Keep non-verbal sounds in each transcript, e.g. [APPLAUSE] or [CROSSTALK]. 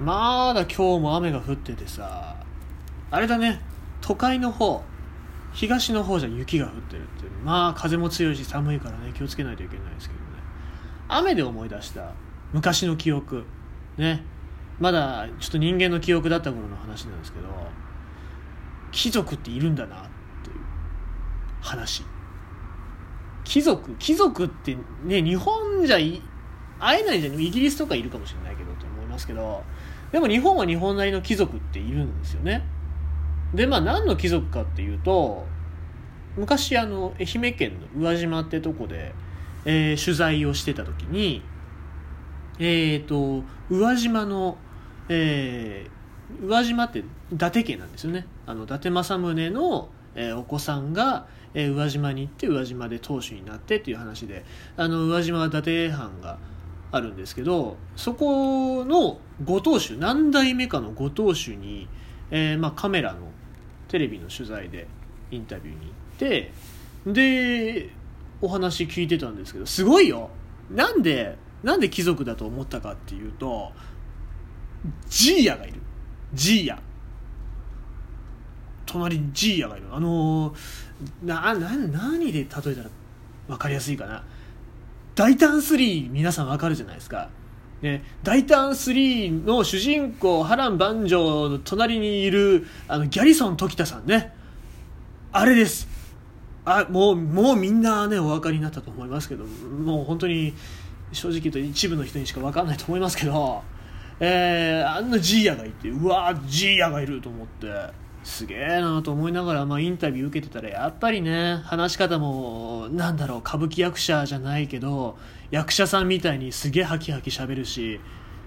まだ今日も雨が降っててさあれだね。都会の方東の方じゃ雪が降ってるっていう。まあ風も強いし寒いからね。気をつけないといけないですけどね。雨で思い出した。昔の記憶。ね。まだちょっと人間の記憶だった頃の話なんですけど貴族っているんだなっていう。話。貴族貴族ってね日本じゃ会えないじゃん。イギリスとかいるかもしれないけどと思いますけどでも日本は日本なりの貴族っているんですよね。でまあ何の貴族かっていうと昔あの愛媛県の宇和島ってとこで、えー取材をしてた時にえっ、と宇和島の、えー宇和島って伊達家なんですよね。あの伊達政宗の、えーお子さんが、えー宇和島に行って宇和島で当主になってっていう話であの宇和島は伊達藩があるんですけどそこのご当主何代目かのご当主に、えーまあ、カメラのテレビの取材でインタビューに行ってでお話聞いてたんですけどすごいよ！なんでなんで貴族だと思ったかっていうとジーヤがいる。ジーヤ。隣にジーヤがいるあのーなな何で例えたら分かりやすいかな。大胆3皆さん分かるじゃないですか。ね、大胆3の主人公波乱万丈の隣にいるあのギャリソン時田さんね。あれです。あもうもうみんなねお分かりになったと思いますけどもう本当に正直言うと一部の人にしか分かんないと思いますけど、えーあんなジーヤがいてうわージーヤがいると思って。すげえなと思いながら、まあ、インタビュー受けてたらやっぱりね話し方もなんだろう歌舞伎役者じゃないけど役者さんみたいにすげえハキハキ喋るし、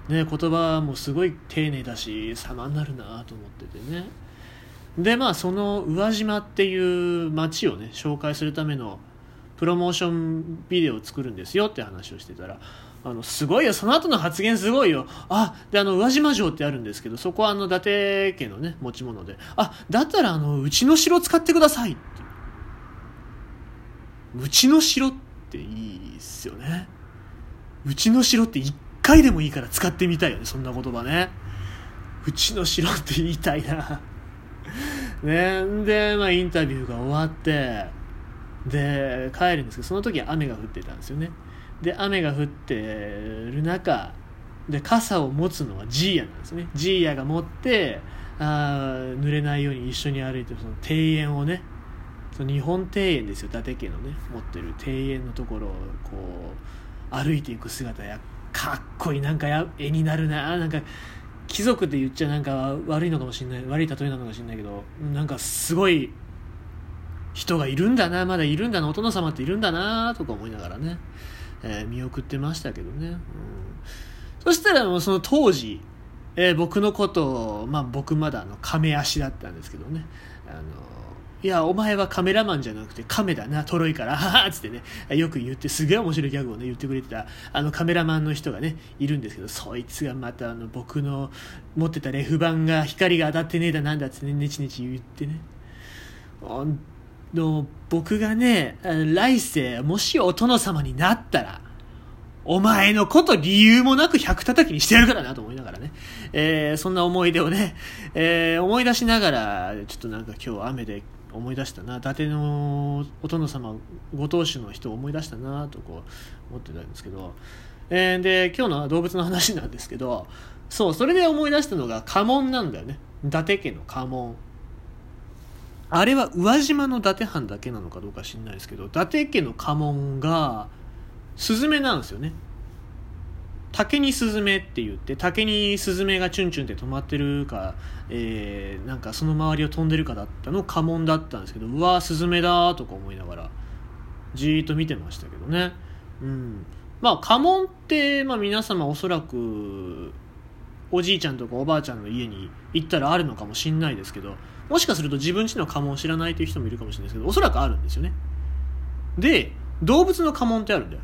ね、言葉もすごい丁寧だし様になるなと思っててね。でまあその宇和島っていう町をね紹介するためのプロモーションビデオを作るんですよって話をしてたらあのすごいよ。その後の発言すごいよ。あであの宇和島城ってあるんですけどそこはあの伊達家のね持ち物で。あだったらあのうちの城使ってくださいって。うちの城っていいっすよね。うちの城って一回でもいいから使ってみたいよねそんな言葉ね。うちの城って言いたいな。[LAUGHS] ね。で、まあ、インタビューが終わってで帰るんですけどその時は雨が降ってたんですよね。で雨が降ってる中で傘を持つのはジーヤなんですね。ジーヤが持ってあ濡れないように一緒に歩いてその庭園をねその日本庭園ですよ伊達家のね持ってる庭園のところをこう歩いていく姿やかっこいいなんかや絵になるななんか貴族って言っちゃなんか悪いのかもしれない悪い例えなのかもしれないけどなんかすごい人がいるんだなまだいるんだなお殿様っているんだなとか思いながらね、えー見送ってましたけどね、うん、そしたらもうその当時、えー僕のことを、まあ、僕まだあの亀足だったんですけどね。あのいや、お前はカメラマンじゃなくて亀だな、トロいから、ははっつってね、よく言って、すげえ面白いギャグをね、言ってくれてた、あのカメラマンの人がね、いるんですけど、そいつがまた、あの、僕の持ってたレフ板が光が当たってねえだなんだっつってね、ネチネチ言ってね。あの、僕がね、来世、もしお殿様になったら、お前のこと理由もなく百叩きにしてやるからなと思いながらね、えーそんな思い出をね、えー思い出しながら、ちょっとなんか今日雨で思い出したな、伊達のお殿様、ご当主の人を思い出したなとこう思ってたんですけど、えーで、今日の動物の話なんですけど、そう、それで思い出したのが家紋なんだよね。伊達家の家紋。あれは宇和島の伊達藩だけなのかどうか知らないですけど、伊達家の家紋が、スズメなんですよね。竹にスズメって言って竹にスズメがチュンチュンって止まってるか、えーなんかその周りを飛んでるかだったの家紋だったんですけどうわースズメだとか思いながらじーっと見てましたけどねうんまあ家紋って、まあ、皆様おそらくおじいちゃんとかおばあちゃんの家に行ったらあるのかもしんないですけどもしかすると自分家の家紋を知らないという人もいるかもしれないですけどおそらくあるんですよね。で動物の家紋ってあるんだよ。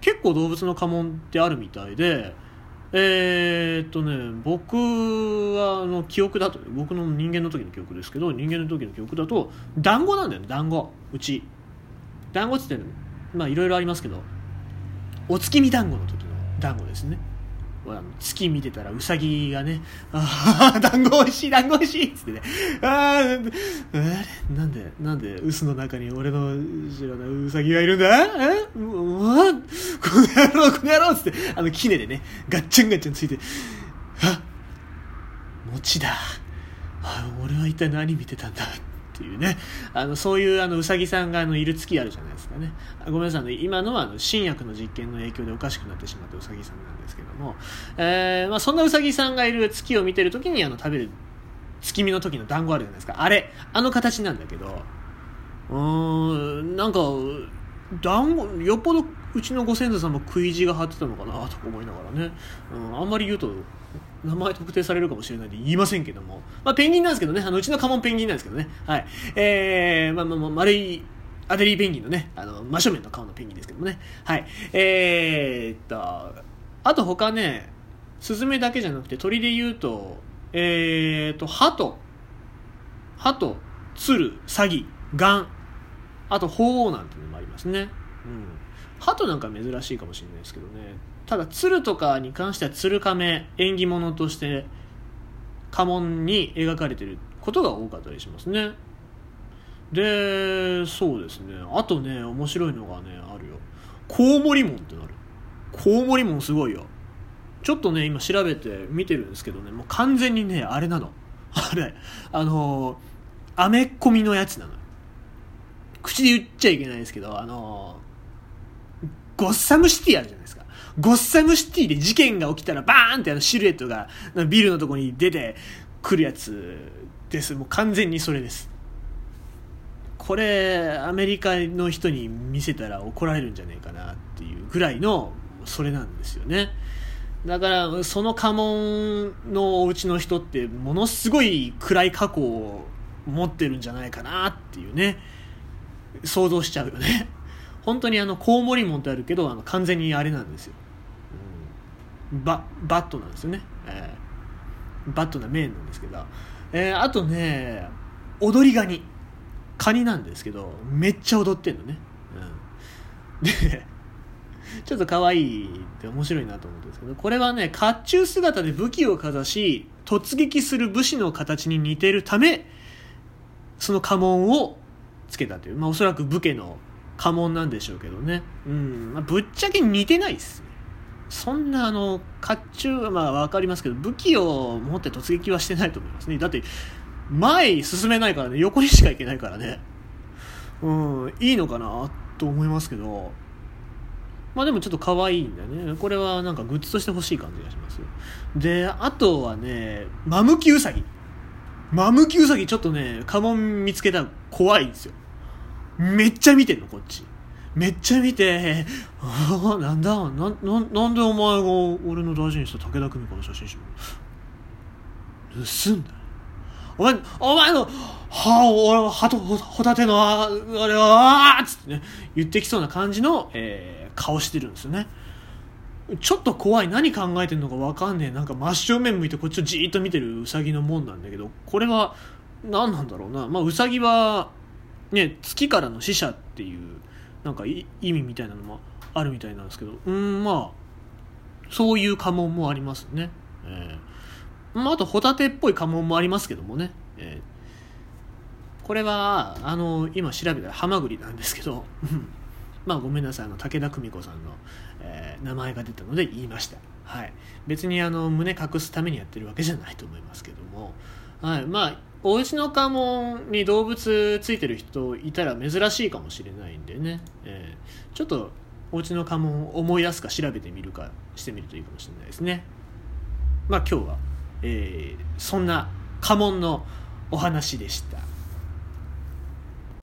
結構動物の家紋ってあるみたいでえーっとね僕はあの記憶だと僕の人間の時の記憶ですけど人間の時の記憶だと団子なんだよね団子。うち。団子っつってまあいろいろありますけどお月見団子の時の団子ですね。月見てたらウサギがね「ああ団子おいしい団子おいしい」っつってね「ああなんでなんで臼の中に俺の知らないウサギがいるんだ？えうわこの野郎この野郎」っつって。あの杵でねガッチャンガッチャンついて「あ餅だ。あ俺は一体何見てたんだ」ていうね。あのそういうあのうさぎさんがあのいる月あるじゃないですかね。ごめんなさい、ね、今のはあの新薬の実験の影響でおかしくなってしまったうさぎさんなんですけども、えーまあ、そんなうさぎさんがいる月を見てる時にあの食べる月見の時の団子あるじゃないですか。あれあの形なんだけど。うーんなんか団子よっぽどうちのご先祖様食い地が張ってたのかなとか思いながらね、うん、あんまり言うと名前特定されるかもしれないんで言いませんけども、まあ、ペンギンなんですけどね。あのうちの家紋ペンギンなんですけどね。はい。えー、まあまあまあ丸いアデリーペンギンのねあの真正面の顔のペンギンですけどもね。はい。えー、っとあと他ねスズメだけじゃなくて鳥で言うとえー、っと鳩。鳩鶴サギガン。あと鳳凰なんていうのもありますね。うん。鳩なんか珍しいかもしれないですけどね。ただ鶴とかに関しては鶴亀縁起物として家紋に描かれてることが多かったりしますね。でそうですね。あとね面白いのがねあるよ。コウモリ門ってなる。コウモリ門すごいよ。ちょっとね今調べて見てるんですけどねもう完全にねあれなの。[LAUGHS] あれあのアメッコミのやつなの。口で言っちゃいけないですけどあのゴッサムシティあるじゃないですか。ゴッサムシティで事件が起きたらバーンってあのシルエットがビルのとこに出てくるやつです。もう完全にそれです。これ、アメリカの人に見せたら怒られるんじゃないかなっていうぐらいの、それなんですよね。だから、その家紋のお家の人って、ものすごい暗い過去を持ってるんじゃないかなっていうね、想像しちゃうよね。本当にあのコウモリ門ってあるけどあの完全にあれなんですよ、ババットなんですよね、えー、バットな面なんですけど、えー、あとね踊りガニカニなんですけどめっちゃ踊ってんのね、うん、で [LAUGHS] ちょっと可愛いって面白いなと思うんですけどこれはね甲冑姿で武器をかざし突撃する武士の形に似てるためその家紋をつけたという、まあ、おそらく武家の家紋なんでしょうけどね。うん。まあ、ぶっちゃけ似てないっすね。そんなあの、甲冑はまあわかりますけど、武器を持って突撃はしてないと思いますね。だって、前進めないからね、横にしか行けないからね。うん、いいのかなと思いますけど。まあでもちょっと可愛いんだよね。これはなんかグッズとして欲しい感じがします。で、あとはね、マムキウサギ。マムキウサギちょっとね、家紋見つけたら怖いんですよ。めっちゃ見てんの、こっち。めっちゃ見て、ああ、なんだ？な、な、なんでお前が俺の大事にした武田久美子の写真集盗んだお前、お前の、は俺は、はと、ホタテの、ああれは、あっつってね、言ってきそうな感じの、えー、顔してるんですよね。ちょっと怖い。何考えてんのかわかんねえ。なんか真正面向いてこっちをじーっと見てるウサギのもんなんだけど、これは、何なんだろうな。まあ、ウサギは、ね、月からの死者っていうなんか意味みたいなのもあるみたいなんですけど。うんまあそういう家紋もありますね、えーまあ、あとホタテっぽい家紋もありますけどもね、えー、これはあの今調べたらハマグリなんですけど。[LAUGHS] まあごめんなさいあの武田久美子さんの、えー、名前が出たので言いました、はい、別にあの胸隠すためにやってるわけじゃないと思いますけども、はい、まあお家の家紋に動物ついてる人いたら珍しいかもしれないんでね、えー、ちょっとお家の家紋を思い出すか調べてみるかしてみるといいかもしれないですね。まあ今日は、えー、そんな家紋のお話でした。